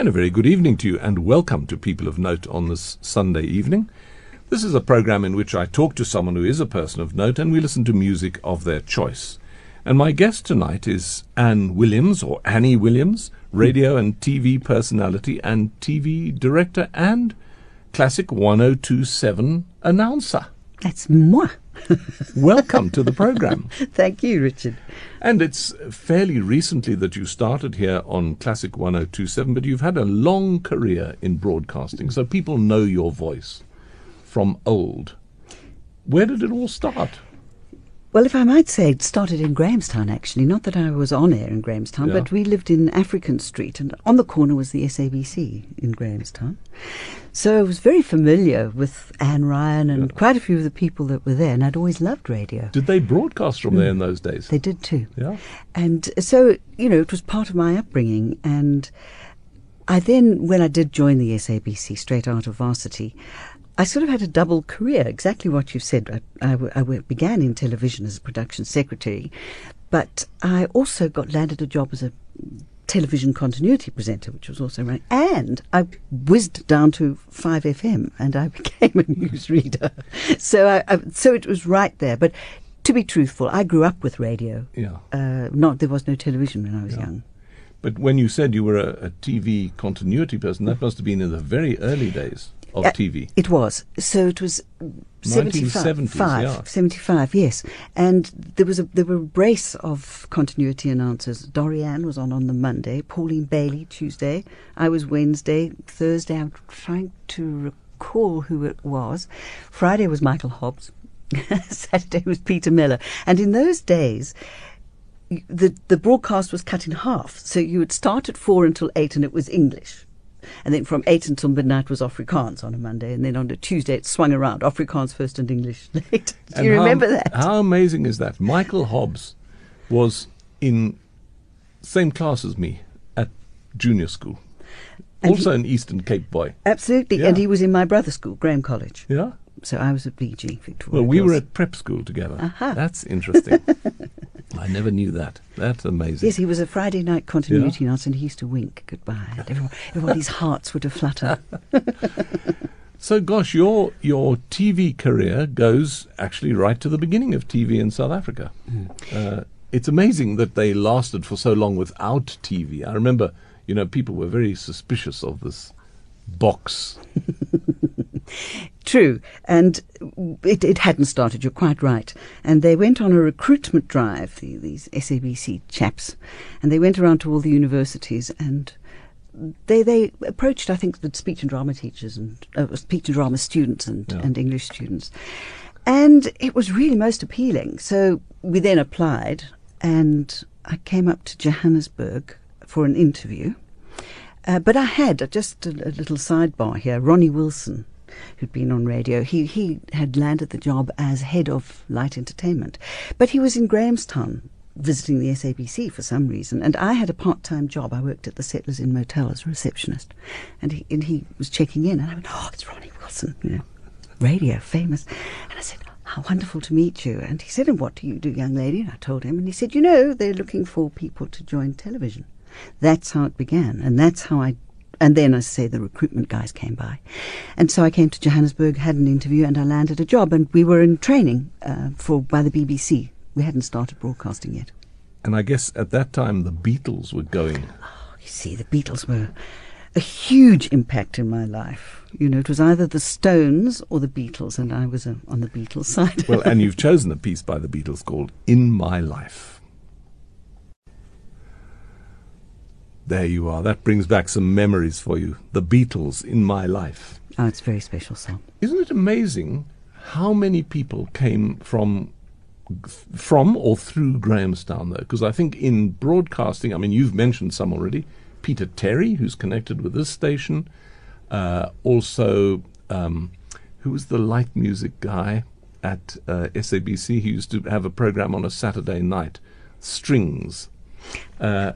And a very good evening to you, and welcome to People of Note on this Sunday evening. This is a program in which I talk to someone who is a person of note and we listen to music of their choice. And my guest tonight is Anne Williams, or Annie Williams, radio and TV personality and TV director and Classic 1027 announcer. That's moi. Welcome to the program. Thank you, Richard. And it's fairly recently that you started here on Classic 1027, but you've had a long career in broadcasting, so people know your voice from old. Where did it all start? Well, if I might say, it started in Grahamstown, actually. Not that I was on air in Grahamstown, Yeah. but we lived in African Street, and on the corner was the SABC in Grahamstown. So I was very familiar with Anne Ryan and quite a few of the people that were there, and I'd always loved radio. Did they broadcast from there in mm. those days? They did too. Yeah. And so, you know, it was part of my upbringing. And I then, when I did join the SABC straight out of varsity, I sort of had a double career, exactly what you've said. I began in television as a production secretary, but I also got landed a job as a television continuity presenter, which was also right. And I whizzed down to 5FM and I became a newsreader. So, I, I, so it was right there. But to be truthful, I grew up with radio. Yeah. Uh, not there was no television when I was young. But when you said you were a, a TV continuity person, that must have been in the very early days of Uh, TV. It was. So it was 75. 1970s, five, yeah. 75, yes. And there was a there were a brace of continuity announcers. Dorianne was on on the Monday, Pauline Bailey Tuesday, I was Wednesday, Thursday I'm trying to recall who it was. Friday was Michael Hobbs. Saturday was Peter Miller. And in those days the the broadcast was cut in half. So you would start at four until eight, and it was English. And then from eight until midnight was Afrikaans on a Monday, and then on a Tuesday it swung around Afrikaans first and English later. Do And you how- remember that? How amazing is that? Michael Hobbs was in same class as me at junior school. And also an Eastern Cape boy. Absolutely, Yeah. and he was in my brother's school, Graeme College. Yeah. So I was at VG, Victoria. Well, we were at prep school together. Aha. That's interesting. I never knew that. That's amazing. Yes, he was a Friday night continuity announcer, and he used to wink goodbye. And everyone, everybody's hearts would have fluttered. So, gosh, your your TV career goes actually right to the beginning of TV in South Africa. Uh, it's amazing that they lasted for so long without TV. I remember, you know, people were very suspicious of this box. True, and it, it hadn't started. You're quite right. And they went on a recruitment drive. The, these SABC chaps, and they went around to all the universities and. They they approached I think the speech and drama teachers and uh, speech and drama students and, Yeah. and English students, and it was really most appealing. So we then applied, and I came up to Johannesburg for an interview. Uh, but I had uh, just a, a little sidebar here. Ronnie Wilson, who'd been on radio, he he had landed the job as head of light entertainment, but he was in Grahamstown visiting the SABC for some reason, and I had a part-time job. I worked at the Settlers Inn Motel as a receptionist, and he and he was checking in, and I went, "Oh, it's Ronnie Wilson, you know, radio famous," and I said. How wonderful to meet you. And he said, And what do you do, young lady? And I told him, and he said, You know, they're looking for people to join television. That's how it began. And that's how I. And then, I say, the recruitment guys came by. And so I came to Johannesburg, had an interview, and I landed a job. And we were in training uh, for by the BBC. We hadn't started broadcasting yet. And I guess at that time the Beatles were going. You see, the Beatles were a huge impact in my life. You know, it was either the Stones or the Beatles, and I was uh, on the Beatles side. Well, and you've chosen a piece by the Beatles called In My Life. There you are. That brings back some memories for you. The Beatles in My Life. oh, it's a very special song. Isn't it amazing how many people came from from or through Grahamstown though? Because I think in broadcasting, I mean, you've mentioned some already. Peter Terry, who's connected with this station, uh, also um, who was the light music guy at uh, SABC? He used to have a program on a Saturday night, Strings. Uh,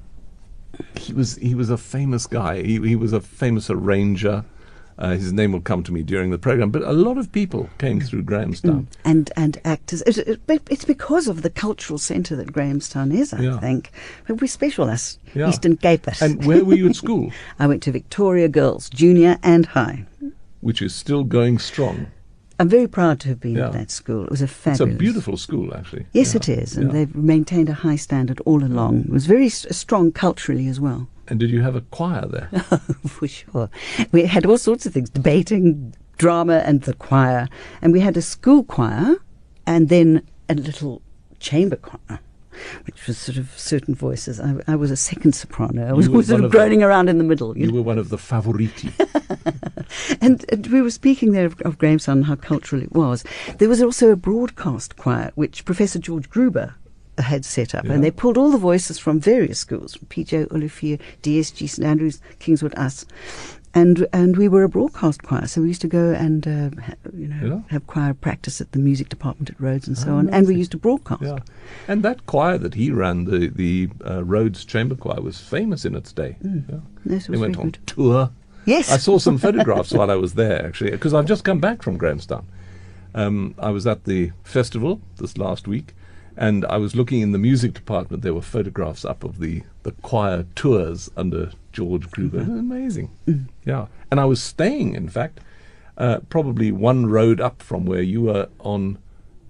he was he was a famous guy. He, he was a famous arranger. Uh, his name will come to me during the program. But a lot of people came through Grahamstown. and and actors. It, it, it's because of the cultural centre that Grahamstown is, I Yeah. think. But we're special, us Yeah. Eastern Cape. And where were you at school? I went to Victoria Girls, junior and high. Which is still going strong. I'm very proud to have been Yeah. at that school. It was a It's fabulous. a beautiful school, actually. Yes, Yeah. it is, and Yeah. they've maintained a high standard all along. It was very s- strong culturally as well. And did you have a choir there? for sure. We had all sorts of things debating, drama, and the choir. And we had a school choir and then a little chamber choir. Which was sort of certain voices. I, I was a second soprano. I was were sort of of the- groaning around in the middle. You you know. were one of the favoriti. And, and we were speaking there of, of Grahamstown and how cultural it was. There was also a broadcast choir which Professor George Gruber had set up, Yeah. and they pulled all the voices from various schools, from PJ, Olivier, DSG, St Andrews, Kingswood, us. And and we were a broadcast choir, so we used to go and uh, ha, you know Yeah. have choir practice at the music department at Rhodes and so Oh, on, and we used to broadcast. yeah. And that choir that he ran, the, the uh, Rhodes Chamber Choir, was famous in its day. Yeah. Yes, it They went on good. tour. Yes, I saw some photographs while I was there, actually, because I've just come back from Grahamstown. Um, I was at the festival this last week, and I was looking in the music department. There were photographs up of the, the choir tours under George Gruber. Was amazing. Mm. Yeah. And I was staying, in fact, uh, probably one road up from where you were on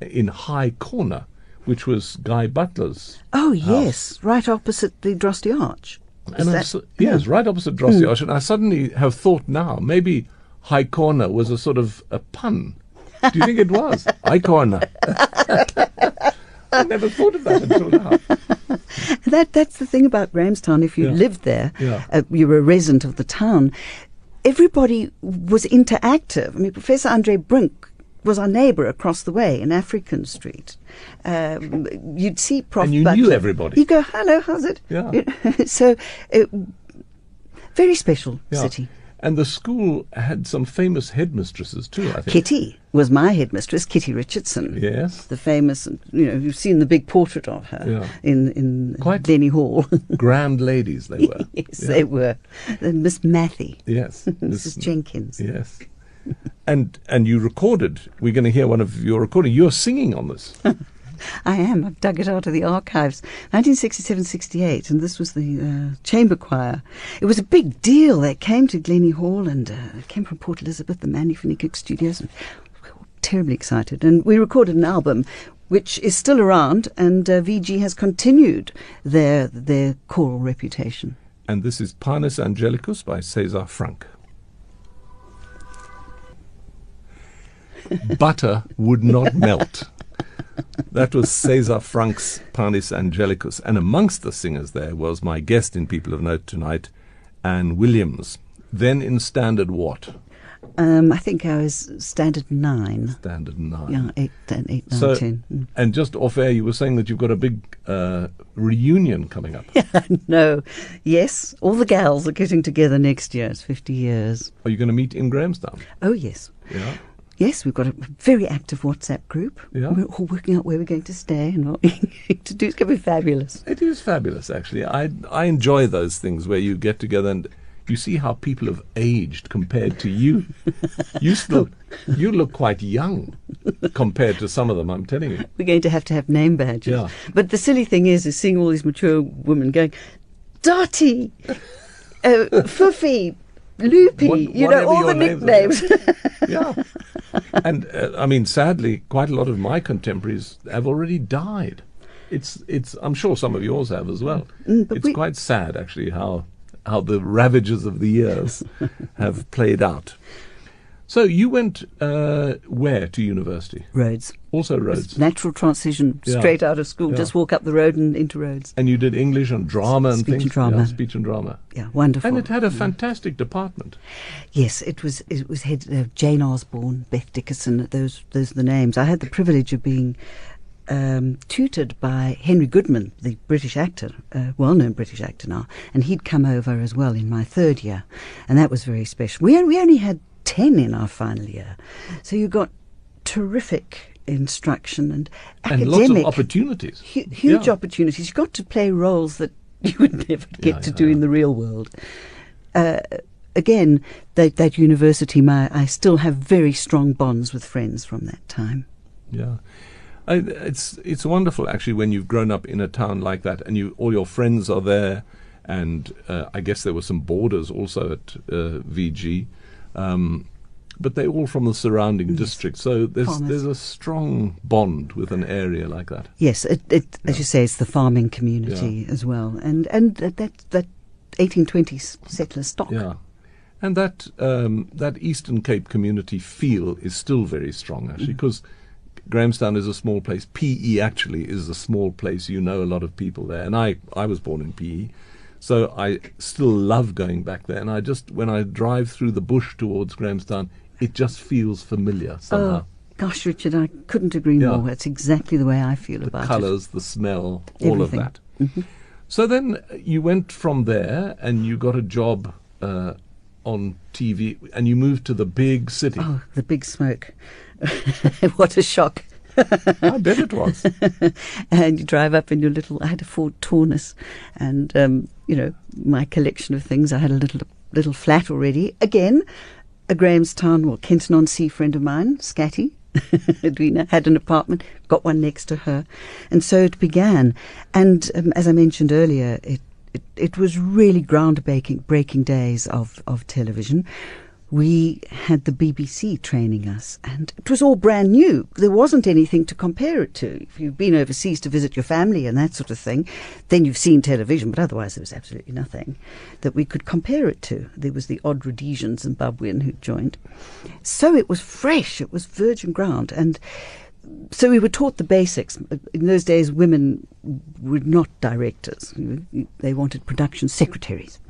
in High Corner, which was Guy Butler's. Oh house. yes, right opposite the Drostdy Arch. Is And I that- su- yes, right opposite Drostdy mm. Arch. And I suddenly have thought now, maybe High Corner was a sort of a pun. Do you think it was? High Corner. I never thought of that until now. That that's the thing about Grahamstown. If you Yeah. lived there, Yeah. uh, you were a resident of the town. Everybody was interactive. I mean, Professor Andre Brink was our neighbour across the way in African Street. Um, you'd see Prof. And you Butler. knew everybody. You go, hello, how's it? Yeah. so, uh, very special Yeah. city. And the school had some famous headmistresses too, I think. Kitty was my headmistress, Kitty Richardson. Yes. The famous, you know, you've seen the big portrait of her Yeah. in in Quite- Denny Hall. Grand ladies they were. yes, Yeah. they were. And Miss Matthew. Yes. Mrs. Jenkins. Yes. And and you recorded. We're going to hear one of your recording. You're singing on this. I am. I've dug it out of the archives. 1967-68, and this was the uh, chamber choir. It was a big deal. They came to Glenny Hall and uh, came from Port Elizabeth, the Mandy Finney Studios. And we were terribly excited. And we recorded an album which is still around, and uh, VG has continued their, their choral reputation. and this is Panis Angelicus by César Franck. Butter would not melt. That was César Franck's Panis Angelicus. And amongst the singers there was my guest in People of Note tonight, Anne Williams. Then in Standard what? Um, I think I was standard nine. Standard 9. Yeah, eight, ten, eight, nine, So, ten. Mm. and just off air, you were saying that you've got a big uh, reunion coming up. no, yes, all the gals are getting together next year. It's 50 years. Are you going to meet in Grahamstown? Oh, yes. Yeah. Yes, we've got a very active WhatsApp group. Yeah. We're all working out where we're going to stay and what we're going to do. It's going to be fabulous. It is fabulous, actually. I I enjoy those things where you get together and you see how people have aged compared to you. You still you look quite young compared to some of them. I'm telling you. We're going to have to have name badges. Yeah. But the silly thing is, is seeing all these mature women going, Dotty, uh, Fuffy, Loopy, What- you know, all the nicknames. Yeah. And uh, I mean, sadly, quite a lot of my contemporaries have already died. It's it's. I'm sure some of yours have as well. Mm, it's we- quite sad, actually, how how the ravages of the years have played out. So you went uh, where to university? Rhodes. Also Rhodes. Natural transition, Yeah. straight out of school. Yeah. Just walk up the road and into Rhodes. And you did English and drama and Speech and drama. Yeah, speech and drama. Yeah, wonderful. And it had a fantastic department. Yes, it was. It was head uh, Jane Osborne, Beth Dickerson. Those those are the names. I had the privilege of being um, tutored by Henry Goodman, the British actor, uh, well-known British actor now, and he'd come over as well in my third year, and that was very special. We we only had ten in our final year, so you got terrific instruction and And academic lots of opportunities. hu- huge Yeah. opportunities. You got to play roles that you would never get Yeah, to yeah, do in the real world. Uh, again, that, that university, my, I still have very strong bonds with friends from that time. Yeah. I, it's it's wonderful actually when you've grown up in a town like that and you all your friends are there, and uh, I guess there were some boarders also at uh, VG, um, but they're all from the surrounding Yes. district. So there's Farmers. there's a strong bond with an area like that. Yes, it, it, as you say, it's the farming community as well, and and that that, that 1820s settler stock. Yeah. And that um, that Eastern Cape community feel is still very strong, Mm. actually, because Grahamstown is a small place. PE actually is a small place. You know a lot of people there, and I I was born in PE, so I still love going back there. And I just when I drive through the bush towards Grahamstown, it just feels familiar somehow. Oh, gosh, Richard, I couldn't agree Yeah. more. That's exactly the way I feel the about colours, the colours, the smell, all of that. Mm-hmm. So then uh, you went from there and you got a job uh, on TV and you moved to the big city. Oh, the big smoke. what a shock. I bet it was. and you drive up in your little. I had a Ford Taunus, and um, you know my collection of things. I had a little little flat already. Again, a Grahamstown or Kenton on Sea friend of mine, Scatty, Edwina, had an apartment. Got one next to her, and so it began. And um, as I mentioned earlier, it, it it was really groundbreaking breaking days of of television. We had the BBC training us, and it was all brand new. There wasn't anything to compare it to. If you've been overseas to visit your family and that sort of thing, then you've seen television, but otherwise there was absolutely nothing that we could compare it to. There was the odd Rhodesian Zimbabwean who joined. So it was fresh, it was virgin ground, and so we were taught the basics. In those days, women were not directors, they wanted production secretaries,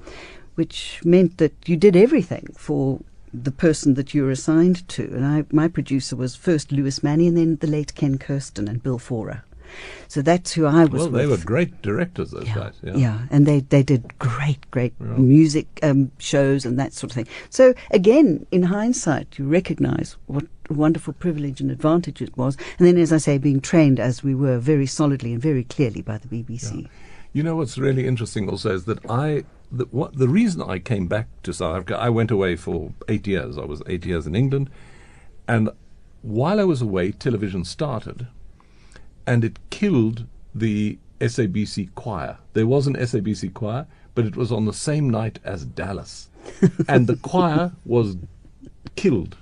which meant that you did everything for the person that you were assigned to. And I, my producer was first Lewis Manny and then the late Ken Kirsten and Bill Faure. So that's who I was Well, they with. were great directors, those yeah, guys. Yeah. yeah, and they, they did great, great Yeah. music um, shows and that sort of thing. So again, in hindsight, you recognise what a wonderful privilege and advantage it was. And then, as I say, being trained as we were very solidly and very clearly by the BBC. You know what's really interesting also is that I the, what, the reason I came back to South Africa, I went away for eight years. I was eight years in England, and while I was away, television started, and it killed the SABC choir. There was an SABC choir, but it was on the same night as Dallas, and the choir was killed.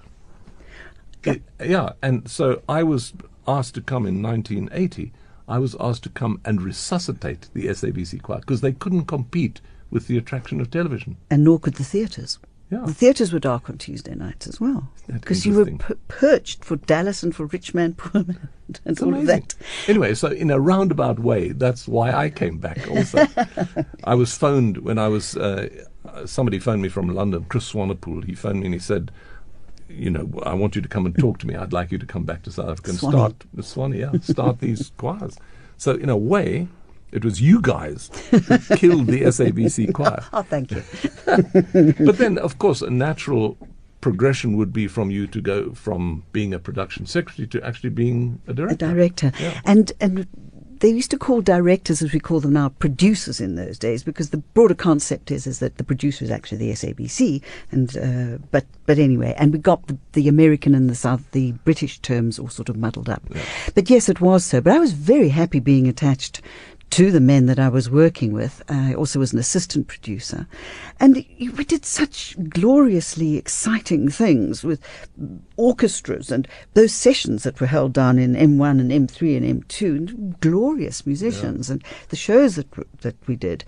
It- yeah, and so I was asked to come in 1980. I was asked to come and resuscitate the SABC choir because they couldn't compete with the attraction of television. And nor could the theatres. Yeah. The theatres were dark on Tuesday nights as well. Because you were per- perched for Dallas and for Rich Man, Poor Man, and It's all amazing. of that. Anyway, so in a roundabout way, that's why I came back also. I was phoned when I was, uh, somebody phoned me from London, Chris Swanepoel. He phoned me and he said, you know, I want you to come and talk to me. I'd like you to come back to South Africa and Swanee. start, Swanee, yeah, start these choirs. So in a way, it was you guys who killed the SABC choir. Oh, thank you. But then, of course, a natural progression would be from you to go from being a production secretary to actually being a a director. director. Yeah. And and they used to call directors, as we call them now, producers in those days, because the broader concept is is that the producer is actually the SABC. And uh, but but anyway, and we got the, the American and the South, the British terms all sort of muddled up. But yes, it was so. But I was very happy being attached. To the men that I was working with, I also was an assistant producer, and we did such gloriously exciting things with orchestras and those sessions that were held down in M1 and M3 and M2, and glorious musicians, and the shows that that we did,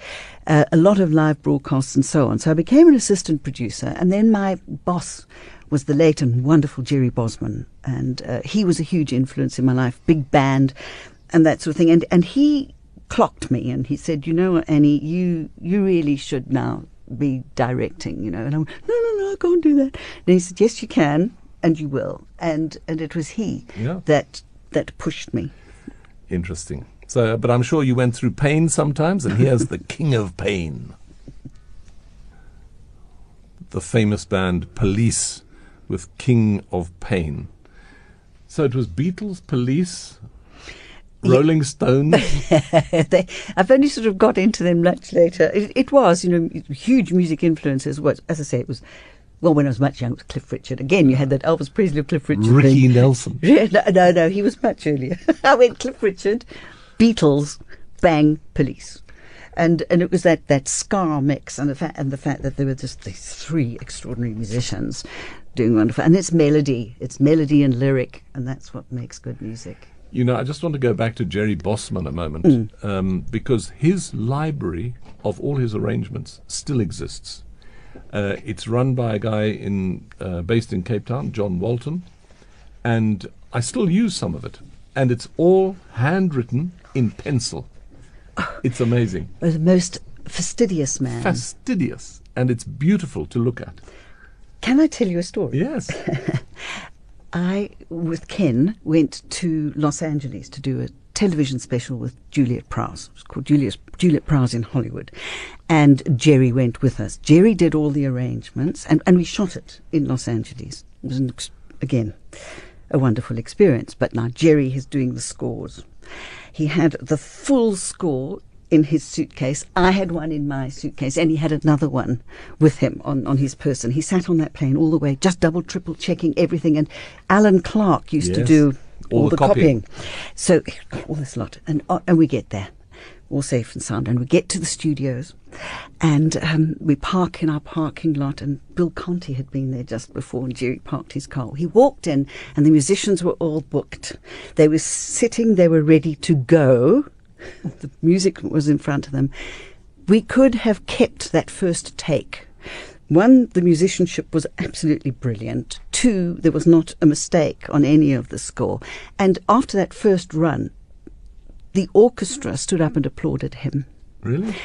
uh, a lot of live broadcasts and so on. So I became an assistant producer, and then my boss was the late and wonderful Jerry Bosman, and uh, he was a huge influence in my life, big band, and that sort of thing, and and he clocked me and he said, "You know, Annie, you you really should now be directing." You know, and I went, "No, no, no, I can't do that." And he said, "Yes, you can, and you will." And and it was he Yeah. that that pushed me. Interesting. So, but I'm sure you went through pain sometimes, and here's the king of pain. The famous band Police with King of Pain. So it was Beatles, Police. Rolling Stones. they, I've only sort of got into them much later. It, it was, you know, huge music influences. Was as I say, it was. Well, when I was much younger, it was Cliff Richard. Again, you had that Elvis Presley of Cliff Richard. Ricky thing. Nelson. Yeah, No, no, no, he was much earlier. I went Cliff Richard, Beatles, bang, police. And and it was that, that ska mix and the fact and the fact that there were just these three extraordinary musicians doing wonderful and it's melody. It's melody and lyric and that's what makes good music. You know, I just want to go back to Jerry Bosman a moment um, because his library of all his arrangements still exists. Uh, it's run by a guy in uh, based in Cape Town, John Walton, and I still use some of it, and it's all handwritten in pencil. It's amazing, The most fastidious man. fastidious, and it's beautiful to look at. Can I tell you a story? Yes, I, with Ken, went to Los Angeles to do a television special with Juliet Prowse. It was called Juliet, Juliet Prowse in Hollywood. And Jerry went with us. Jerry did all the arrangements, and, and we shot it in Los Angeles. It was, an again, a wonderful experience. But now Jerry is doing the scores. He had the full score in his suitcase. I had one in my suitcase, and he had another one with him on, on his person. He sat on that plane all the way, just double, triple checking everything. And Alan Clark used to do All all, the the, copying. copying. So all this lot, and uh, and we get there, all safe and sound, and we get to the studios, and um, we park in our parking lot. And Bill Conti had been there just before, and Jerry parked his car. He walked in, and the musicians were all booked. They were sitting, they were ready to go. the music was in front of them. We could have kept that first take. One, the musicianship was absolutely brilliant. Two, there was not a mistake on any of the score. And after that first run, the orchestra stood up and applauded him. really.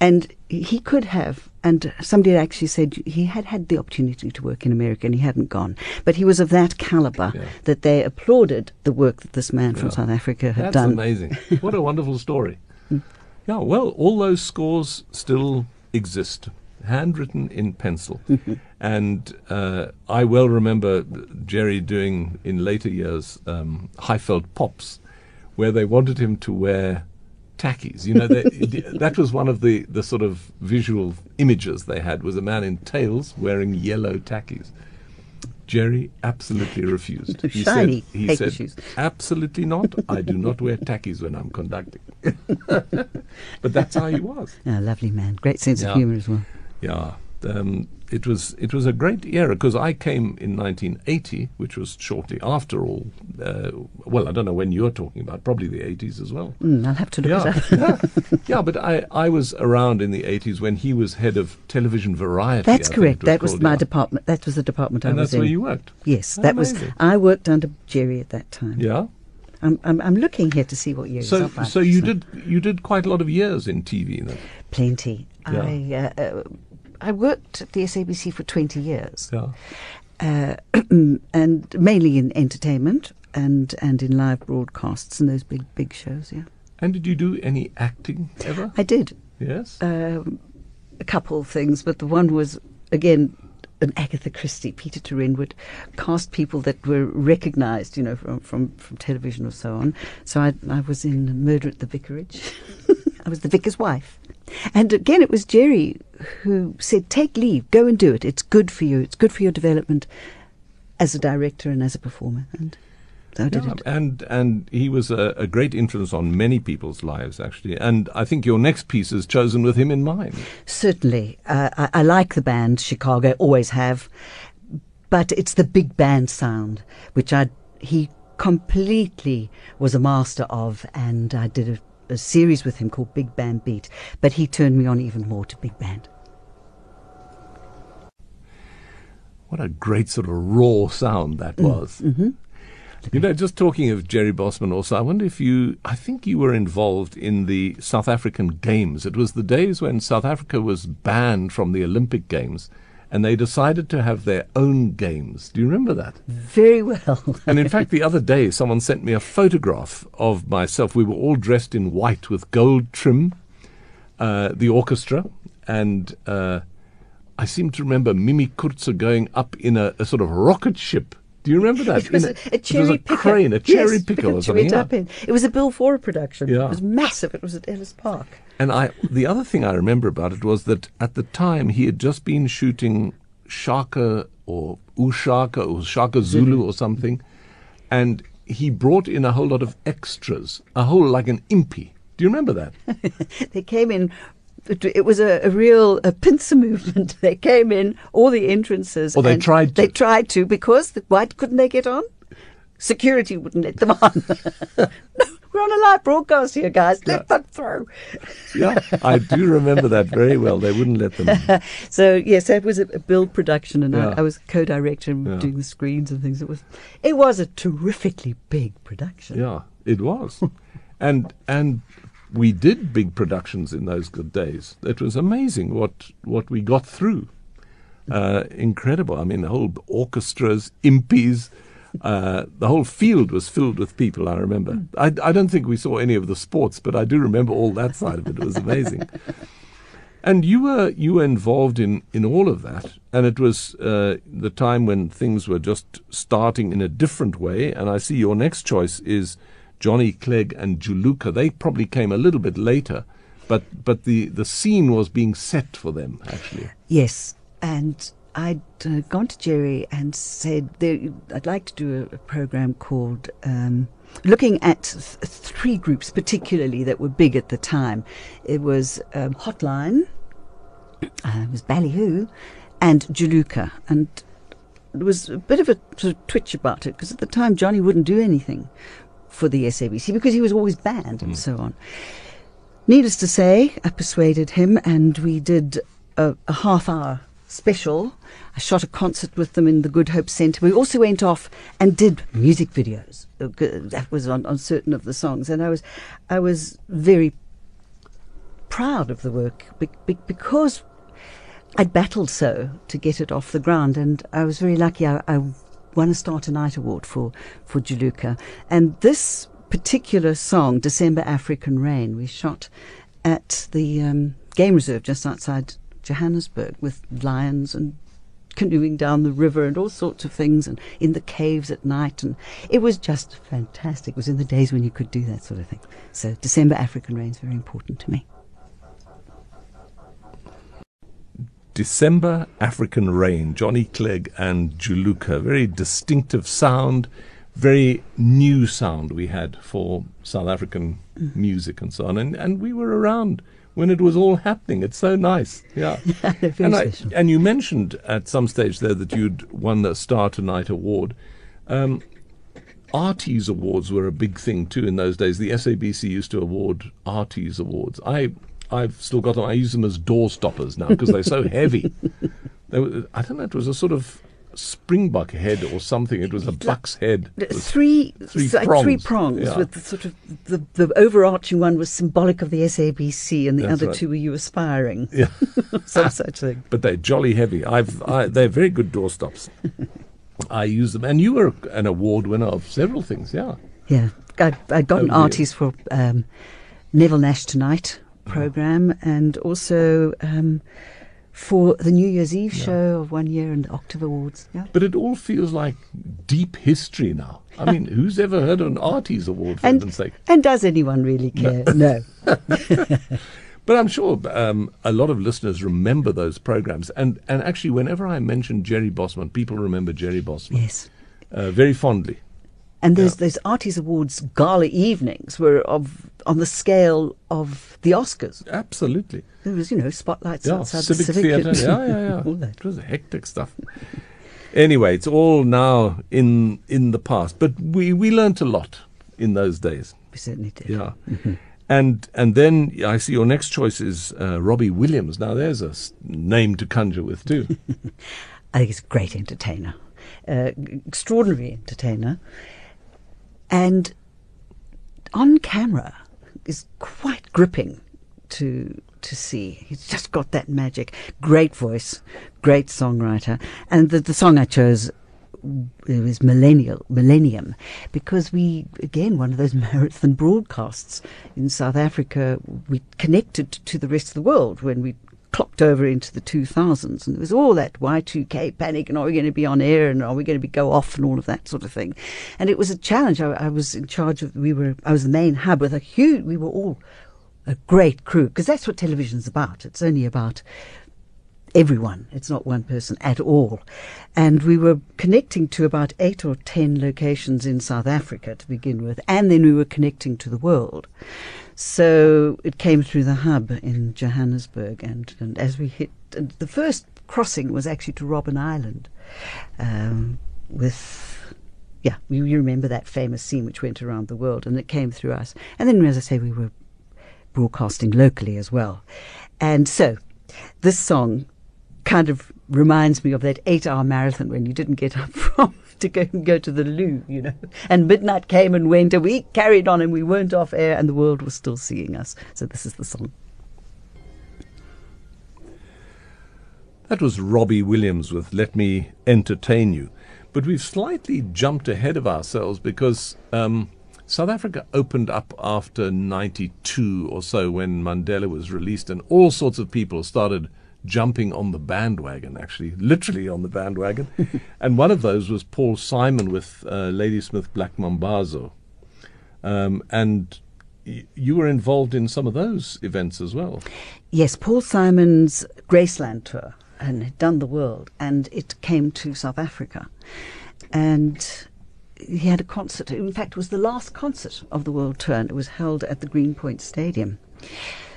And he could have, and somebody actually said he had had the opportunity to work in America and he hadn't gone. But he was of that caliber Yeah. that they applauded the work that this man from South Africa had That's done. amazing. What a wonderful story. Yeah, well, all those scores still exist, handwritten in pencil. and uh, I well remember Jerry doing in later years um, Highveld Pops, where they wanted him to wear tackies. You know, they, that was one of the, the sort of visual images they had was a man in tails wearing yellow tackies. Jerry absolutely refused. He Shiny said, he said shoes. absolutely not. I do not wear tackies when I'm conducting. but that's how he was. Ah, lovely man. Great sense Yeah. of humour as well. Yeah, um, it was it was a great era because I came in 1980, which was shortly after all. Uh, well, I don't know when you're talking about, probably the 80s as well. Mm, I'll have to look Yeah, it up. yeah, yeah, but I, I was around in the 80s when he was head of television variety. That's correct. it that was my department. That was the department And I was in. that's where you worked. Yes, that was. I worked under Jerry at that time. Yeah. I'm, I'm, I'm looking here to see what years. So so you did you did quite a lot of years in TV then. plenty. Yeah. I uh, uh, I worked at the SABC for 20 years, Yeah. uh, and mainly in entertainment and and in live broadcasts and those big big shows. Yeah, And did you do any acting ever? I did yes. um, a couple of things, but the one was again. An Agatha Christie, Pieter Toerien would cast people that were recognised, you know, from, from, from television or so on. So I, I was in Murder at the Vicarage. I was the vicar's wife. And again, it was Jerry who said, Take leave, go and do it. It's good for you. It's good for your development as a director and as a performer. And so did Yeah, it. and and he was a, a great influence on many people's lives actually. And I think your next piece is chosen with him in mind. Certainly. Uh, I, I like the band, Chicago, always have. But it's the big band sound, which I he completely was a master of. And I did a, a series with him called Big Band Beat. But he turned me on even more to big band. What a great sort of raw sound that was. Mm-hmm. You know, just talking of Jerry Bosman also, I wonder if you, I think you were involved in the South African Games. It was the days when South Africa was banned from the Olympic Games and they decided to have their own games. Do you remember that? Very well. And in fact, the other day, someone sent me a photograph of myself. We were all dressed in white with gold trim, uh, the orchestra, and uh, I seem to remember Mimi Coertse going up in a, a sort of rocket ship Do you remember that? It was a, a cherry it was a picker. crane, a cherry yes, picker or something. yeah. up in. It was a Bill Faure production. Yeah. It was massive. It was at Ellis Park. And I, the other thing I remember about it was that at the time he had just been shooting Shaka or Ushaka or Shaka Zulu mm-hmm. or something, and he brought in a whole lot of extras, a whole like an impi. Do you remember that? They came in. It it was a, a real a pincer movement. They came in all the entrances. Or they tried to. They tried to because the, why couldn't they get on? Security wouldn't let them on. no, we're on a live broadcast here, guys. Let them through. yeah, I do remember that very well. They wouldn't let them. So yes, that was a, build production, and Yeah. I, I was co-director and Yeah. doing the screens and things. It was, it was a terrifically big production. Yeah, it was, and and we did big productions in those good days. It was amazing what what we got through. Uh, incredible. I mean, the whole orchestras, impis, uh, the whole field was filled with people. I remember. I, I don't think we saw any of the sports, but I do remember all that side of it. It was amazing. And you were you were involved in, in all of that, and it was uh, the time when things were just starting in a different way. And I see your next choice is Johnny Clegg and Juluka. They probably came a little bit later, but but the, the scene was being set for them actually. Yes, and I'd uh, gone to Jerry and said there, I'd like to do a, a program called um, looking at th- three groups particularly that were big at the time. It was um, Hotline, uh, it was Ballyhoo, and Juluka, and there was a bit of a sort of twitch about it because at the time Johnny wouldn't do anything for the SABC because he was always banned and so on. Needless to say, I persuaded him, and we did a, a half hour special. I shot a concert with them in the Good Hope Centre. We also went off and did music videos. Uh, That was on, on certain of the songs, and I was, I was very proud of the work be, be, because I'd battled so to get it off the ground, and I was very lucky. I, I won a Star Tonight Award for for Juluka, and this particular song, "December African Rain," we shot at the um, game reserve just outside Johannesburg with lions and canoeing down the river and all sorts of things, and in the caves at night, and it was just fantastic. It was in the days when you could do that sort of thing. So, "December African Rain" is very important to me. December African Rain, Johnny Clegg and Juluka. Very distinctive sound, very new sound we had for South African mm. music and so on. And, and we were around when it was all happening. It's so nice. Yeah. Very and, I, and you mentioned at some stage there that you'd won the Star Tonight award. Um, Artes awards were a big thing too in those days. The SABC used to award Artes awards. I I've still got them. I use them as door stoppers now because they're so heavy. They were, I don't know. It was a sort of springbok head or something. It was a buck's head. Three three like three prongs, prongs yeah. with the sort of the, the overarching one was symbolic of the SABC and the That's other right. two were you aspiring yeah, some such thing but they're jolly heavy. I've I, they're very good doorstops. I use them, and you were an award winner of several things. Yeah, yeah I, I'd gotten Oh, dear. Artes for um, Neville Nash Tonight program and also um, for the New Year's Eve show of one year and the OKTV Awards yeah. But it all feels like deep history now. I mean, who's ever heard of an Artes award for and, heaven's sake? and does anyone really care? No, But I'm sure um, a lot of listeners remember those programs. And, and actually, whenever I mention Jerry Bosman, people remember Jerry Bosman. Yes. Uh, very fondly. And there's those Artes Awards gala evenings were of on the scale of the Oscars. Absolutely. There was, you know, spotlights Yeah, outside civic, the civic theatre. Yeah, yeah, yeah. all that. It was hectic stuff. Anyway, it's all now in in the past. But we, we learnt a lot in those days. We certainly did. Yeah. And and then I see your next choice is uh, Robbie Williams. Now there's a name to conjure with too. I think he's a great entertainer, uh, extraordinary entertainer, and on camera is quite gripping to to see. He's just got that magic. Great voice, great songwriter, and the the song I chose. Uh, it was millennial millennium because we again one of those marathon broadcasts in South Africa we connected to the rest of the world when we clocked over into the 2000s, and there was all that Y2K panic, and are we going to be on air, and are we going to be go off, and all of that sort of thing. And it was a challenge. I, I was in charge of. We were. I was the main hub with a huge. We were all a great crew because that's what television's about. It's only about everyone. It's not one person at all. And we were connecting to about eight or ten locations in South Africa to begin with, and then we were connecting to the world. So it came through the hub in Johannesburg, and, and as we hit, the first crossing was actually to Robben Island um, with yeah, we, remember that famous scene which went around the world, and it came through us. And then, as I say, we were broadcasting locally as well. And so, this song kind of reminds me of that eight-hour marathon when you didn't get up from to go go to the loo, you know. And midnight came and went, and we carried on, and we weren't off air, and the world was still seeing us. So this is the song. That was Robbie Williams with "Let Me Entertain You," but we've slightly jumped ahead of ourselves because. Um, South Africa opened up after 92 or so when Mandela was released, and all sorts of people started jumping on the bandwagon, actually, literally on the bandwagon. and one of those was Paul Simon with uh, Ladysmith Black Mambazo. Um, and y- you were involved in some of those events as well. Yes, Paul Simon's Graceland tour and had done the world, and it came to South Africa. And he had a concert. In fact, it was the last concert of the world tour, and it was held at the Greenpoint Stadium.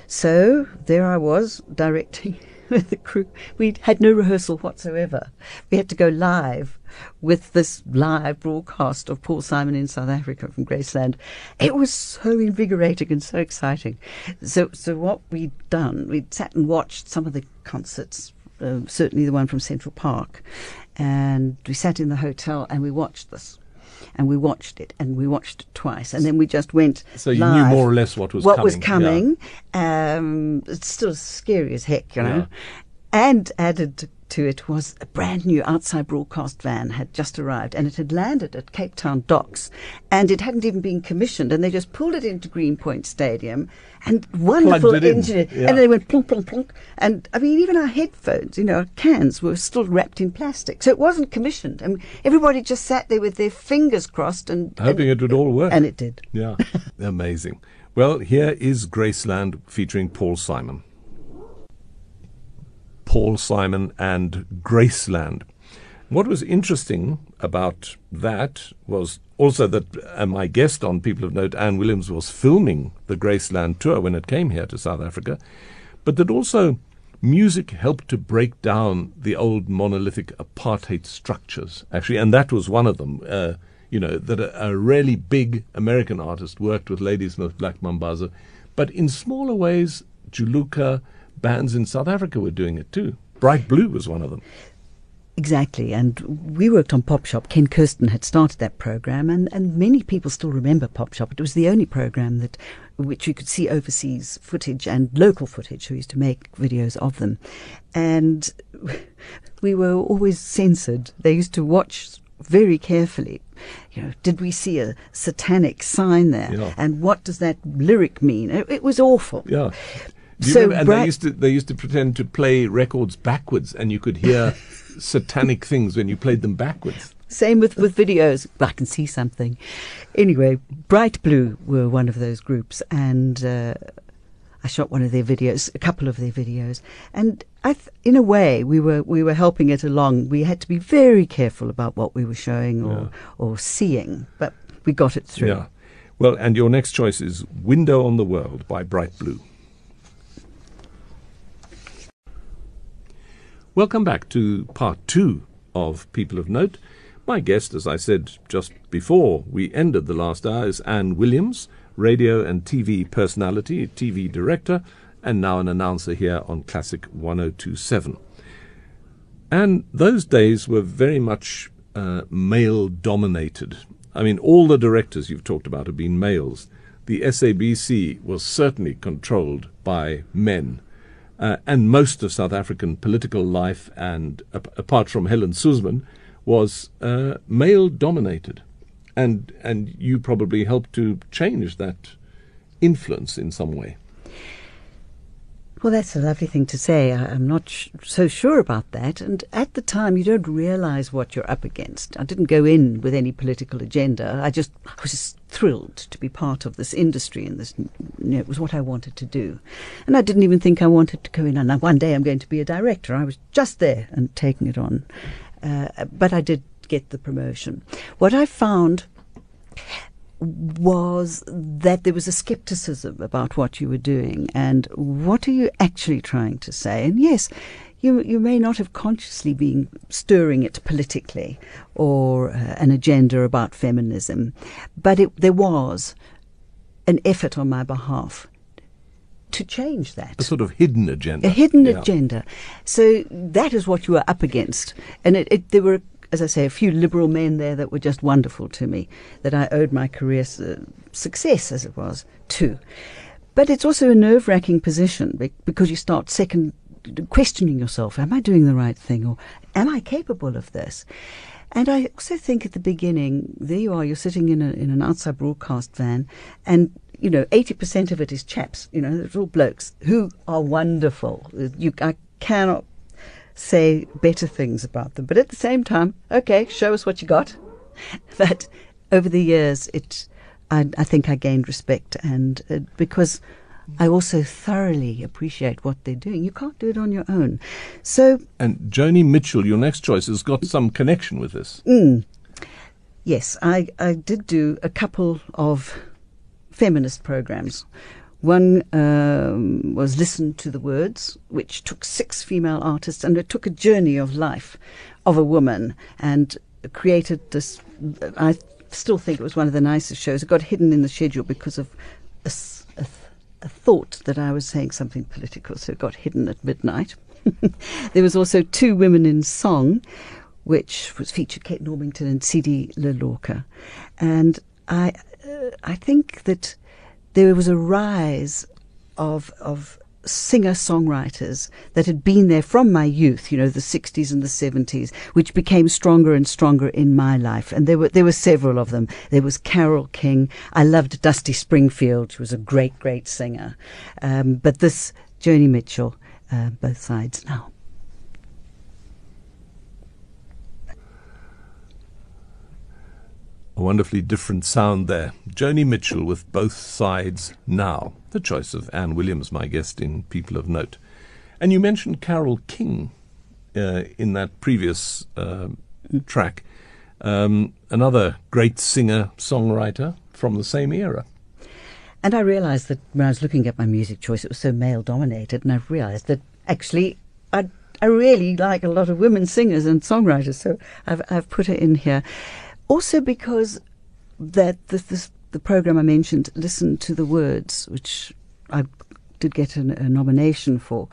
So there I was directing with the crew. We had no rehearsal whatsoever. We had to go live with this live broadcast of Paul Simon in South Africa from Graceland. It was so invigorating and so exciting. So, so what we'd done, we'd sat and watched some of the concerts, uh, certainly the one from Central Park, and we sat in the hotel and we watched this and we watched it and we watched it twice and then we just went so you live. knew more or less what was what coming. was coming yeah. um, it's still scary as heck you know yeah. and added to it was a brand new outside broadcast van had just arrived and it had landed at Cape Town docks and it hadn't even been commissioned and they just pulled it into Greenpoint Stadium and wonderful engineer yeah. and they went plonk plonk plonk and I mean even our headphones you know our cans were still wrapped in plastic so it wasn't commissioned and everybody just sat there with their fingers crossed and hoping and, it would all work. And it did. Yeah. Amazing. Well here is Graceland featuring Paul Simon Paul Simon and Graceland. What was interesting about that was also that uh, my guest on People of Note, Anne Williams, was filming the Graceland tour when it came here to South Africa, but that also music helped to break down the old monolithic apartheid structures, actually, and that was one of them. Uh, you know, that a, a, really big American artist worked with Ladysmith Black Mambazo, but in smaller ways, Juluka, bands in South Africa were doing it too. Bright Blue was one of them. Exactly, and we worked on Pop Shop. Ken Kirsten had started that program, and, and many people still remember Pop Shop. It was the only program that which you could see overseas footage and local footage. We used to make videos of them, and we were always censored. They used to watch very carefully. You know, did we see a satanic sign there? Yeah. And what does that lyric mean? It, it was awful. Yeah. Do you so remember? And Bra- they used to they used to pretend to play records backwards, and you could hear satanic things when you played them backwards. Same with with videos. I can see something. Anyway, Bright Blue were one of those groups, and. Uh, I shot one of their videos, a couple of their videos, and th- in a way, we were we were helping it along. We had to be very careful about what we were showing or yeah. or seeing, but we got it through. Yeah. Well, and your next choice is "Window on the World" by Bright Blue. Welcome back to part two of People of Note. My guest, as I said just before we ended the last hour, is Anne Williams, radio and TV personality, TV director, and now an announcer here on Classic 1027. And those days were very much uh, male dominated. I mean, all the directors you've talked about have been males. The SABC was certainly controlled by men. Uh, and most of South African political life, and uh, apart from Helen Suzman, was uh, male dominated. And, and you probably helped to change that influence in some way. Well, that's a lovely thing to say. I, am not sh- so sure about that. And at the time, you don't realize what you're up against. I didn't go in with any political agenda. I just I was just thrilled to be part of this industry, and this you know, it was what I wanted to do. And I didn't even think I wanted to go in. And one day I'm going to be a director. I was just there and taking it on. Uh, but I did get the promotion. What I found was that there was a skepticism about what you were doing and what are you actually trying to say. And yes, you you may not have consciously been stirring it politically or uh, an agenda about feminism, but it, there was an effort on my behalf to change that. A sort of hidden agenda. A hidden yeah. agenda. So that is what you were up against. And it, it, there were as I say, a few liberal men there that were just wonderful to me, that I owed my career su- success, as it was, to. But it's also a nerve wracking position because you start second questioning yourself Am I doing the right thing? Or am I capable of this? And I also think at the beginning, there you are, you're sitting in, a, in an outside broadcast van, and you know, 80% of it is chaps, you know, they're all blokes who are wonderful. You, I cannot say better things about them. But at the same time, okay, show us what you got. but over the years, it, I, I think I gained respect, and uh, because I also thoroughly appreciate what they're doing. You can't do it on your own. So, and Joni Mitchell, your next choice, has got some connection with this. Mm, yes, I, I did do a couple of feminist programs one um, was Listen to the Words, which took six female artists and it took a journey of life of a woman and created this. I still think it was one of the nicest shows. It got hidden in the schedule because of a, a, a thought that I was saying something political, so it got hidden at midnight. there was also Two Women in Song, which was featured Kate Normington and Sidi LaLorca. And I, uh, I think that there was a rise of of singer songwriters that had been there from my youth, you know, the 60s and the 70s, which became stronger and stronger in my life. And there were there were several of them. There was Carole King. I loved Dusty Springfield. She was a great, great singer. Um, but this Joni Mitchell, uh, both sides now. A wonderfully different sound there. Joni Mitchell with both sides now. The choice of Anne Williams, my guest in People of Note. And you mentioned Carole King uh, in that previous uh, track. Um, another great singer songwriter from the same era. And I realized that when I was looking at my music choice, it was so male dominated, and I realized that actually I I really like a lot of women singers and songwriters, so I've I've put it in here. Also because that the, program I mentioned, Listen to the Words, which I did get an, a nomination for,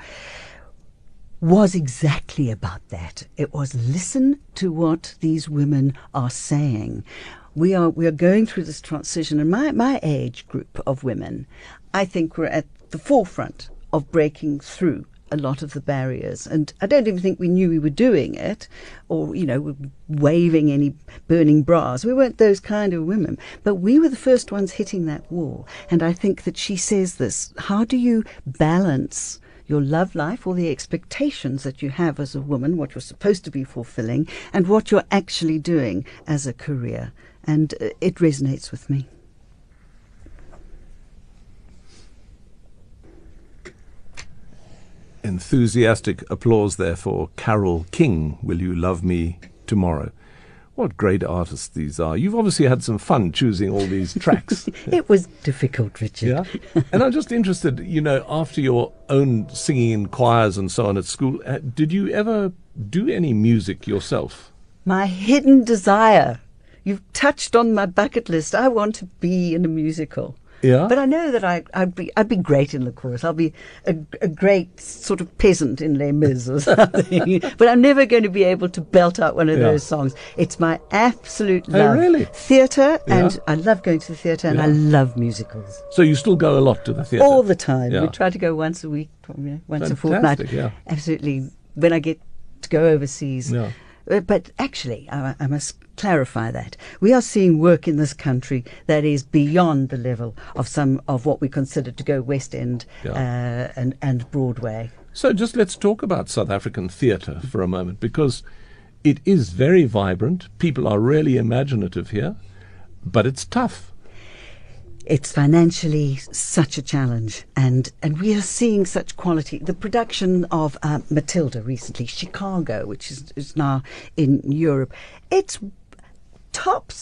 was exactly about that. It was listen to what these women are saying. We are we are going through this transition, and my, my age group of women, I think we're at the forefront of breaking through a lot of the barriers. And I don't even think we knew we were doing it or, you know, waving any burning bras. We weren't those kind of women. But we were the first ones hitting that wall. And I think that she says this how do you balance? Your love life, or the expectations that you have as a woman, what you're supposed to be fulfilling, and what you're actually doing as a career. And uh, it resonates with me. Enthusiastic applause there for Carole King, Will You Love Me Tomorrow? What great artists these are. You've obviously had some fun choosing all these tracks. it was difficult, Richard. Yeah. and I'm just interested, you know, after your own singing in choirs and so on at school, uh, did you ever do any music yourself? My hidden desire. You've touched on my bucket list. I want to be in a musical. Yeah. But I know that I, would be I'd be great in the chorus. I'll be a, a great sort of peasant in Les Mis or something. but I'm never going to be able to belt out one of yeah. those songs. It's my absolute oh, love. Oh, really? Theatre, yeah. and I love going to the theatre, and yeah. I love musicals. So you still go a lot to the theatre? All the time. We try to go once a week, once Fantastic, a fortnight. Yeah. Absolutely. When I get to go overseas. Yeah But actually, I, I must clarify that we are seeing work in this country that is beyond the level of some of what we consider to go West End Yeah. uh, and and Broadway. So just let's talk about South African theatre for a moment because it is very vibrant. People are really imaginative here, but it's tough. It's financially such a challenge, and, and we are seeing such quality. The production of uh, Matilda recently, Chicago, which is, is now in Europe, it's top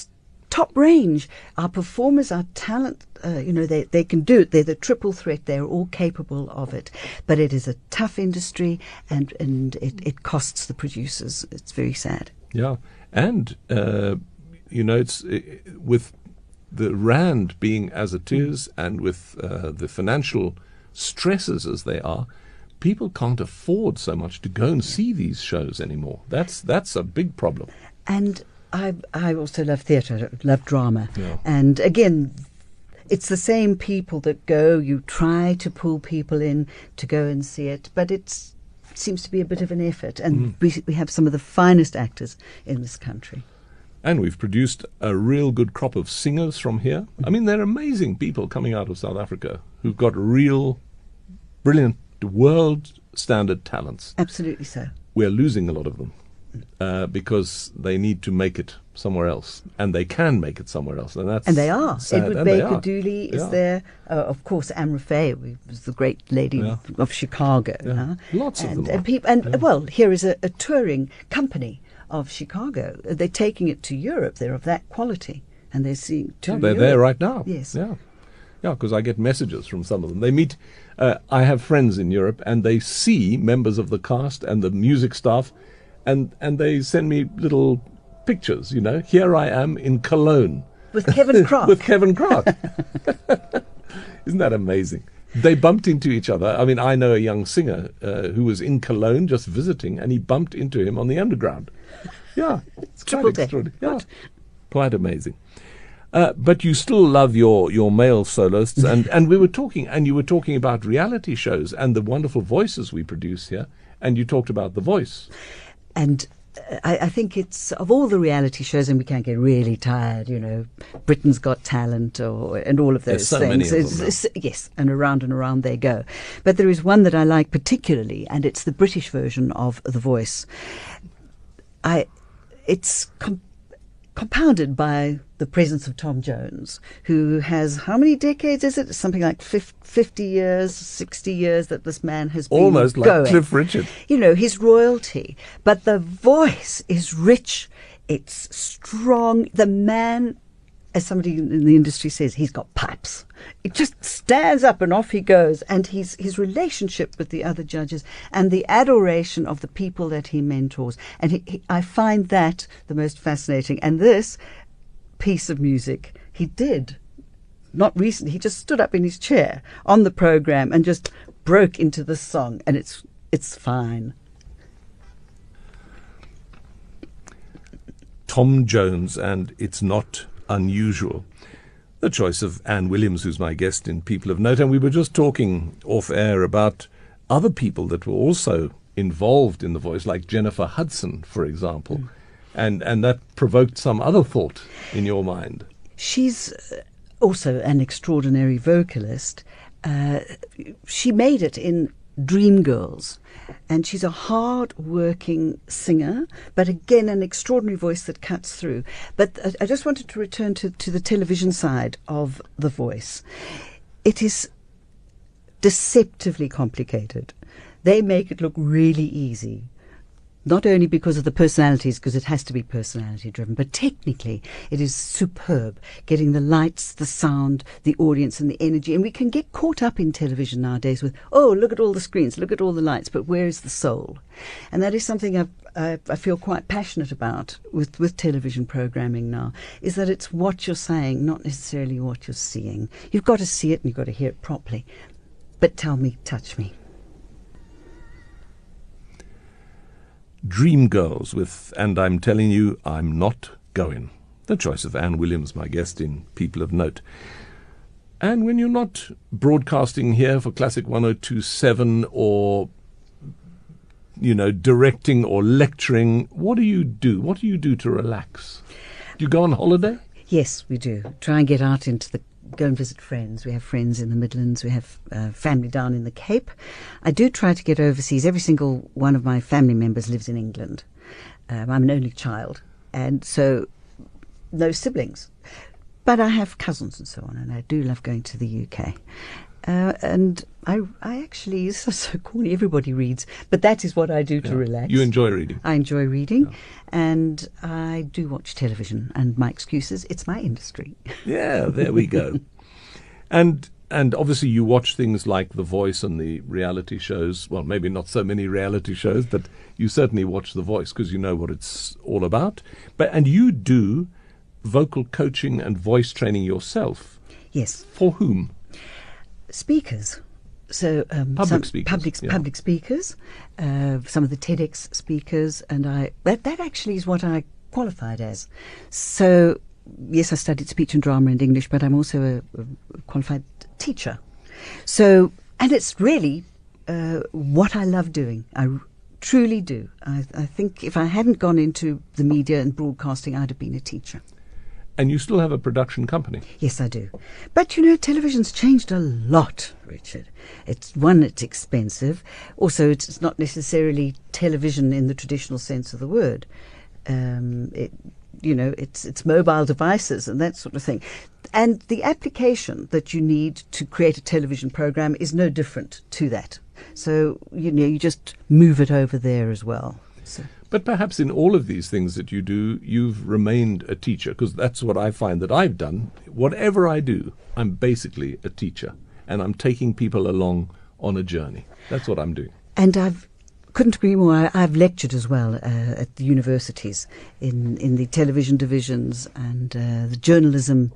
top range. Our performers, our talent, uh, you know, they, they can do it. They're the triple threat. They're all capable of it. But it is a tough industry, and and it, it costs the producers. It's very sad. Yeah, and uh, you know, it's uh, with the rand being as it is, and with uh, the financial stresses as they are, people can't afford so much to go and see these shows anymore. That's that's a big problem. And I I also love theatre, love drama. Yeah. And again, it's the same people that go. You try to pull people in to go and see it, but it's seems to be a bit of an effort. And we we have some of the finest actors in this country. And we've produced a real good crop of singers from here. I mean, they're amazing people coming out of South Africa who've got real, brilliant, world standard talents. Absolutely so. We're losing a lot of them uh, because they need to make it somewhere else, and they can make it somewhere else, and that's And they are. sad, Edward and Baker. Dooley is Yeah. there. Uh, of course, Anne Raffay was the great lady Yeah. of Chicago. Yeah. huh? Lots of and, them And, are. peop- and well, here is a, a touring company of Chicago. They're taking it to Europe. They're of that quality, and they're seeing. To Yeah, they're Europe. there right now. Yes. Yeah. Yeah, because I get messages from some of them. They meet. Uh, I have friends in Europe, and they see members of the cast and the music staff, and and they send me little pictures. You know, here I am in Cologne with Kevin Croft. with Kevin Croft. Isn't that amazing? They bumped into each other. I mean, I know a young singer uh, who was in Cologne just visiting, and he bumped into him on the underground. Yeah, it's quite Triple day. extraordinary. Yeah, quite amazing. Uh, but you still love your, your male soloists, and, and we were talking, and you were talking about reality shows and the wonderful voices we produce here, and you talked about the voice. and uh, I, I think it's of all the reality shows, and we can get really tired. You know, Britain's Got Talent, or and all of There's those so many things. of It's- them now. it's- yes, and around and around they go. But there is one that I like particularly, and it's the British version of The Voice. I, it's com- compounded by the presence of Tom Jones, who has how many decades is it? Something like 50 years, 60 years that this man has been Almost like going Cliff Richard. you know, his royalty. But the voice is rich, it's strong. The man, as somebody in the industry says, he's got pipes. It just stands up and off he goes. And his, his relationship with the other judges and the adoration of the people that he mentors. And he, he, I find that the most fascinating. And this piece of music, he did not recently. He just stood up in his chair on the program and just broke into this song, and it's it's fine. Tom Jones, and it's not unusual. The choice of Anne Williams, who's my guest in People of Note, and we were just talking off air about other people that were also involved in the voice, like Jennifer Hudson, for example, and and that provoked some other thought in your mind. She's uh, also an extraordinary vocalist. Uh, she made it in Dreamgirls, and she's a hard-working singer, but again an extraordinary voice that cuts through. But I just wanted to return to, to the television side of the voice. It is deceptively complicated. They make it look really easy. Not only because of the personalities, because it has to be personality driven, but technically it is superb. Getting the lights, the sound, the audience, and the energy. And we can get caught up in television nowadays with, oh, look at all the screens, look at all the lights, but where is the soul? And that is something I've, I, feel quite passionate about with, with television programming now, is that it's what you're saying, not necessarily what you're seeing. You've got to see it and you've got to hear it properly. But tell me, touch me. Dreamgirls with And I'm Telling You I'm Not Going. The choice of Anne Williams, my guest in People of Note. And when you're not broadcasting here for Classic 1027 or you know, directing or lecturing. What do you do? What do you do to relax? Do you go on holiday? Yes, we do. Try and get out into the go and visit friends. We have friends in the Midlands. We have uh, family down in the Cape. I do try to get overseas. Every single one of my family members lives in England. Um, I'm an only child, and so no siblings. But I have cousins and so on, and I do love going to the UK. Uh, and I, I actually, it's so, so corny, everybody reads, but that is what I do to Yeah. relax. You enjoy reading. I enjoy reading, and I do watch television. And my excuse is, it's my industry. Yeah, there we go. and and obviously you watch things like The Voice and the reality shows. Well, maybe not so many reality shows, but you certainly watch The Voice because you know what it's all about. But and you do vocal coaching and voice training yourself. yes, For whom? speakers. So um, Public some speakers, public yeah. public speakers, uh, some of the TEDx speakers, and I that that actually is what I qualified as. So yes, I studied speech and drama and English, but I'm also a, a qualified teacher. So and it's really uh, what I love doing. I r- truly do. I, I think if I hadn't gone into the media and broadcasting, I'd have been a teacher. And you still have a production company. Yes, I do. But you know, television's changed a lot, Richard. It's one, it's expensive. Also, it's not necessarily television in the traditional sense of the word. Um, it, you know, it's it's mobile devices and that sort of thing. And the application that you need to create a television program is no different to that. So you know, you just move it over there as well. So. But perhaps in all of these things that you do, you've remained a teacher, because that's what I find that I've done. Whatever I do, I'm basically a teacher, and I'm taking people along on a journey. That's what I'm doing. And I've couldn't agree more. I've lectured as well uh, at the universities in in the television divisions and uh, the journalism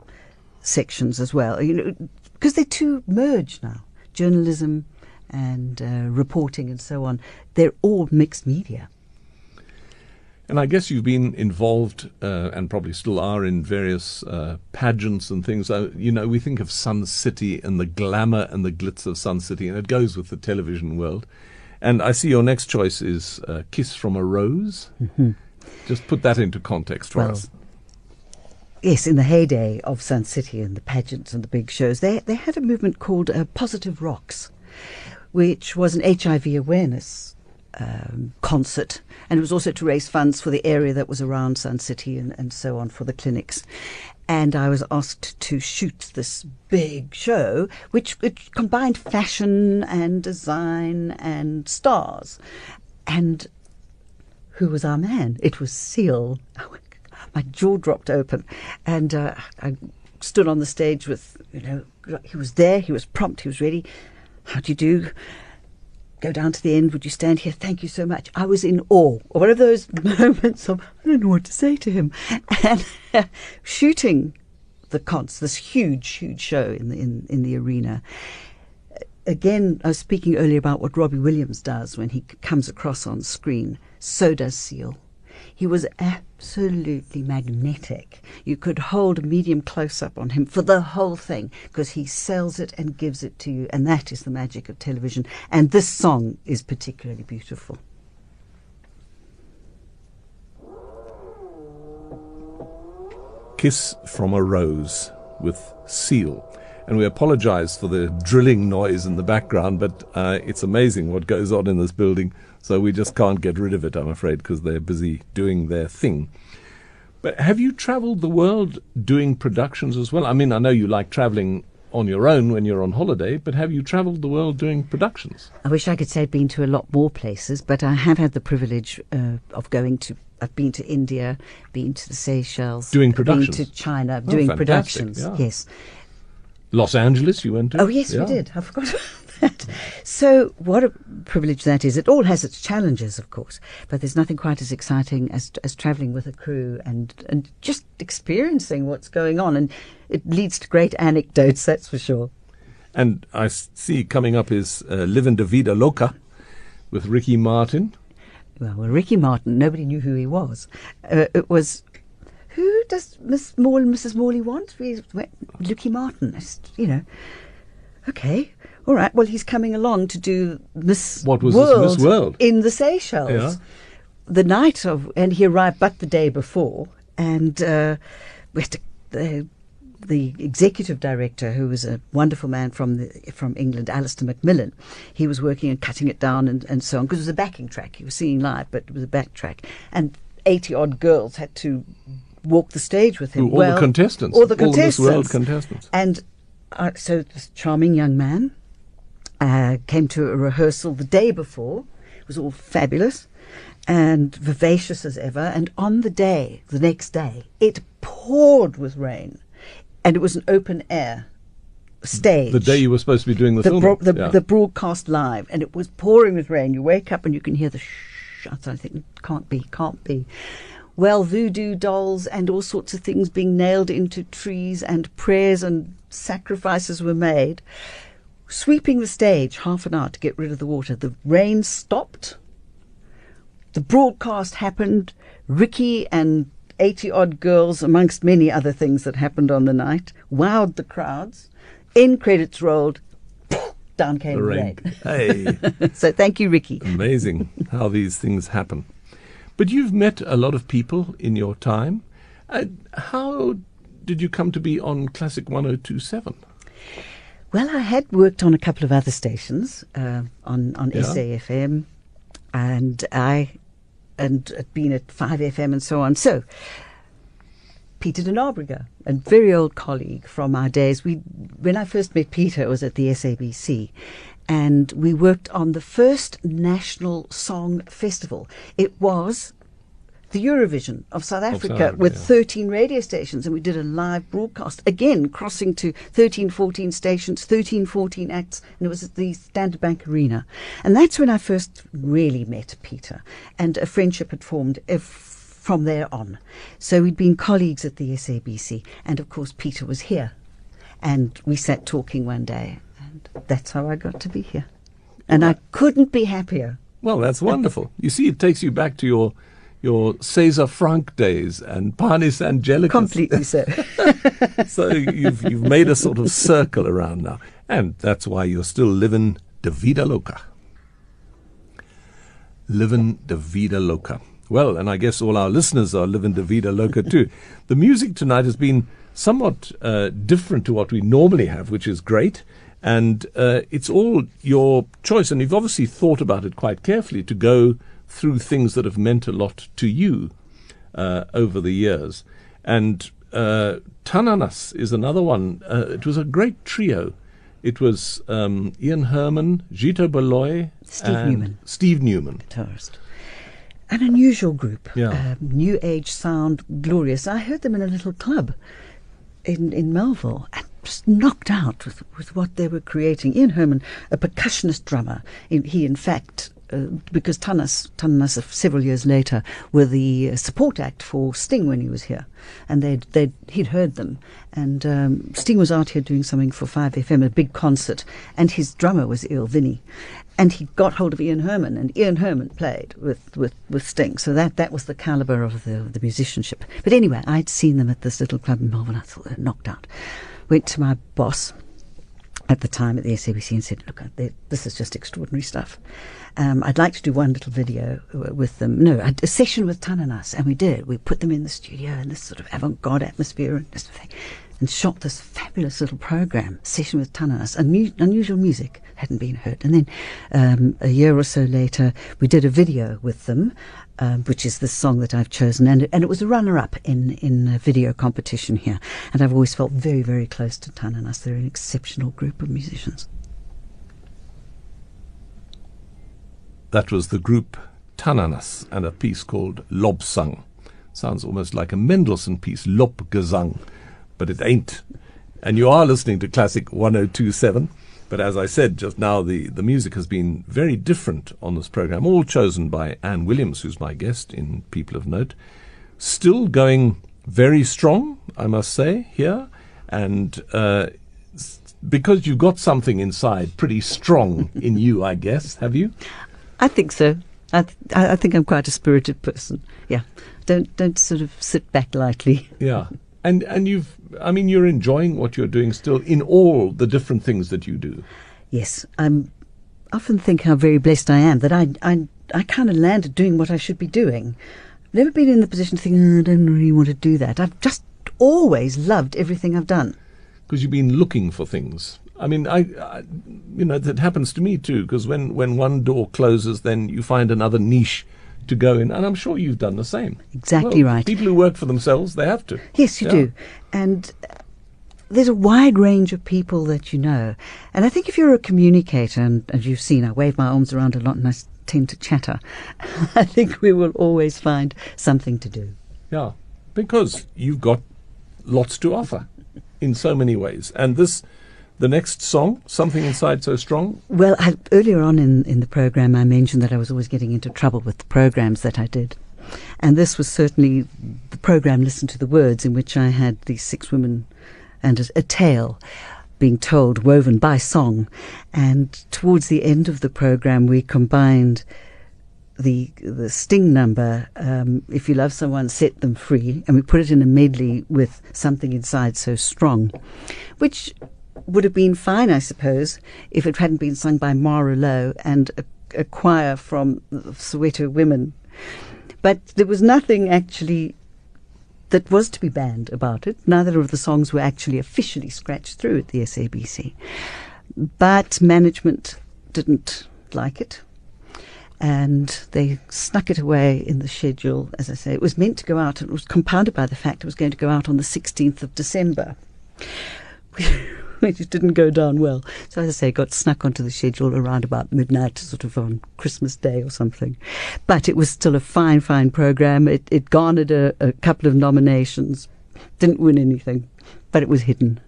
sections as well. You know, because they two merge now. Journalism and uh, reporting and so on. They're all mixed media. And I guess you've been involved, uh, and probably still are, in various uh, pageants and things. Uh, you know, we think of Sun City and the glamour and the glitz of Sun City, and it goes with the television world. And I see your next choice is uh, Kiss from a Rose. Just put that into context for Well, us. Yes, in the heyday of Sun City and the pageants and the big shows, they they had a movement called uh, Positive Rocks, which was an HIV awareness um, concert, and it was also to raise funds for the area that was around Sun City and, and so on for the clinics. And I was asked to shoot this big show, which, which combined fashion and design and stars. And who was our man? It was Seal. My jaw dropped open, and uh, I stood on the stage with, you know, he was there, he was prompt, he was ready. How do you do? Go down to the end. Would you stand here? Thank you so much. I was in awe. One of those moments of I don't know what to say to him, and shooting the cons, this huge, huge show in the in, in the arena again, I was speaking earlier about what Robbie Williams does when he comes across on screen. So does Seal. He was absolutely magnetic. You could hold a medium close up on him for the whole thing because he sells it and gives it to you, and that is the magic of television. And this song is particularly beautiful. Kiss from a Rose with Seal. And we apologize for the drilling noise in the background, but uh, it's amazing what goes on in this building. So we just can't get rid of it, I'm afraid, because they're busy doing their thing. But have you traveled the world doing productions as well? I mean, I know you like traveling on your own when you're on holiday, but have you traveled the world doing productions? I wish I could say I'd been to a lot more places, but I have had the privilege uh, of going to. I've been to India, been to the Seychelles, Doing productions, been to China, Oh, doing fantastic, productions. yeah. Yes. Los Angeles, you went to? Oh yes, Yeah. we did. I forgot that. So what a privilege that is. It all has its challenges, of course, but there's nothing quite as exciting as as travelling with a crew and and just experiencing what's going on, and it leads to great anecdotes. That's for sure. And I see coming up is uh, Living de Vida Loca with Ricky Martin. Well, well, Ricky Martin, nobody knew who he was. Uh, it was. Who does Miss Morley, Mrs. Morley want? Ricky Martin. You know. Okay. All right. Well, he's coming along to do Miss What was this Miss World? in the Seychelles. Yeah. The night of, and he arrived but the day before, and uh, we had to, the the executive director, who was a wonderful man from the, from England, Alistair Macmillan, he was working and cutting it down and, and so on because it was a backing track. He was singing live, but it was a back track, and eighty odd girls had to walk the stage with him. All the contestants. all the All the Miss contestants, World contestants. and uh, so this charming young man uh, came to a rehearsal the day before. It was all fabulous and vivacious as ever. And on the day, the next day, it poured with rain, and it was an open air stage. The day you were supposed to be doing the, the, film. bro- the, yeah. the broadcast live, and it was pouring with rain. You wake up and you can hear the shh. I think can't be, can't be. Well, voodoo dolls and all sorts of things being nailed into trees, and prayers and sacrifices were made. Sweeping the stage half an hour to get rid of the water. The rain stopped. The broadcast happened. Ricky and 80 odd girls, amongst many other things that happened on the night, wowed the crowds. In credits rolled, down came the the rain. rain. Hey, so thank you, Ricky. amazing how these things happen. But you've met a lot of people in your time. Uh, how did you come to be on Classic 1027? Well, I had worked on a couple of other stations uh, on on Yeah. SAFM, and I and had been at Five FM and so on. So. Peter de a very old colleague from our days. We, when I first met Peter, it was at the SABC, and we worked on the first national song festival. It was the Eurovision of South Africa Africa, with yeah. 13 radio stations, and we did a live broadcast again, crossing to 13, 14 stations, 13, 14 acts, and it was at the Standard Bank Arena. And that's when I first really met Peter, and a friendship had formed. From there on. So we'd been colleagues at the SABC, and of course, Peter was here. And we sat talking one day, and that's how I got to be here. And I couldn't be happier. Well, that's wonderful. you see, it takes you back to your your César Franck days and Panis Angelicus. Completely so. so you've you've made a sort of circle around now, and that's why you're still living de vida loca. Living de vida loca. Well, and I guess all our listeners are living de vida loca too. the music tonight has been somewhat uh, different to what we normally have, which is great. And uh, it's all your choice, and you've obviously thought about it quite carefully to go through things that have meant a lot to you uh, over the years. And uh, Tananas is another one. Uh, it was a great trio. It was um, Ian Herman, Gito Baloi, Steve and Newman. Steve Newman. guitarist. An unusual group. Yeah. Um, new age sound, glorious. I heard them in a little club in, in Melville and just knocked out with, with what they were creating. Ian Herman, a percussionist drummer, in, he in fact. Uh, because Tanas, Tanas, uh, several years later, were the uh, support act for Sting when he was here, and they'd, they'd he'd heard them, and um, Sting was out here doing something for Five FM, a big concert, and his drummer was Earl Vinnie, and he got hold of Ian Herman, and Ian Herman played with, with, with Sting. So that, that was the caliber of the, the musicianship. But anyway, I'd seen them at this little club in Melville. I thought they knocked out. Went to my boss at the time at the SABC and said, "Look, this is just extraordinary stuff. Um, I'd like to do one little video uh, with them. No, a, session with Tananas, and we did. We put them in the studio in this sort of avant-garde atmosphere and this thing, and shot this fabulous little program session with Tananas. Unu- unusual music hadn't been heard, and then um, a year or so later, we did a video with them." Um, which is the song that I've chosen, and and it was a runner-up in in a video competition here. And I've always felt very very close to Tananas. They're an exceptional group of musicians. That was the group Tananas and a piece called Lobsang. Sounds almost like a Mendelssohn piece, Lobgesang, but it ain't. And you are listening to Classic 1027. But as I said just now, the, the music has been very different on this program, all chosen by Anne Williams, who's my guest in People of Note. Still going very strong, I must say, here. And uh, because you've got something inside pretty strong in you, I guess, have you? I think so. I, th- I I think I'm quite a spirited person. Yeah, don't don't sort of sit back lightly. Yeah. And and you've I mean you're enjoying what you're doing still in all the different things that you do. Yes, i'm often think how very blessed I am that I I, I kind of landed doing what I should be doing. I've never been in the position to think oh, I don't really want to do that. I've just always loved everything I've done. Because you've been looking for things. I mean, I, I you know, that happens to me too. Because when when one door closes, then you find another niche to go in, and I'm sure you've done the same. Exactly Well, right. People who work for themselves, they have to. Yes, you Yeah. do. And uh, there's a wide range of people that you know. And I think if you're a communicator, and as you've seen, I wave my arms around a lot and I tend to chatter, I think we will always find something to do. Yeah, because you've got lots to offer in so many ways. And this, the next song, Something Inside So Strong, Well, I, earlier on in, in the program, I mentioned that I was always getting into trouble with the programs that I did. And this was certainly the program Listen to the Words, in which I had these six women and a, a tale being told, woven by song. And towards the end of the program, we combined the the sting number, um, If You Love Someone, Set Them Free, and we put it in a medley with Something Inside So Strong, which would have been fine, I suppose, if it hadn't been sung by Mara Louw and a, a choir from Soweto women. But there was nothing actually that was to be banned about it. Neither of the songs were actually officially scratched through at the SABC. But management didn't like it. And they snuck it away in the schedule. As I say, it was meant to go out, and it was compounded by the fact it was going to go out on the 16th of December which didn't go down well. So as I say, it got snuck onto the schedule around about midnight, sort of on Christmas Day or something. But it was still a fine, fine program. It, it garnered a, a couple of nominations, didn't win anything, but it was hidden.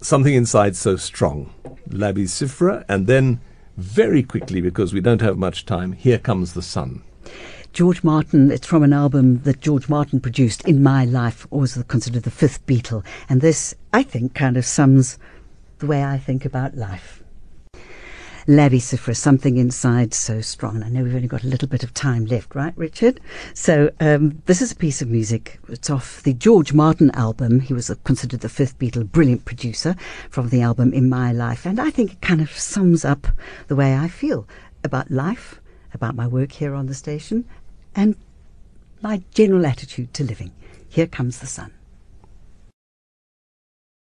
Something Inside So Strong, Labi Siffre, and then very quickly, because we don't have much time, Here Comes the Sun. George Martin, it's from an album that George Martin produced in my life, always considered the fifth Beatle. And this, I think, kind of sums the way I think about life. Labi Siffre, something inside so strong. I know we've only got a little bit of time left, right, Richard? So um, this is a piece of music. It's off the George Martin album. He was considered the fifth Beatle, brilliant producer from the album In My Life. And I think it kind of sums up the way I feel about life, about my work here on the station, and my general attitude to living. Here comes the sun.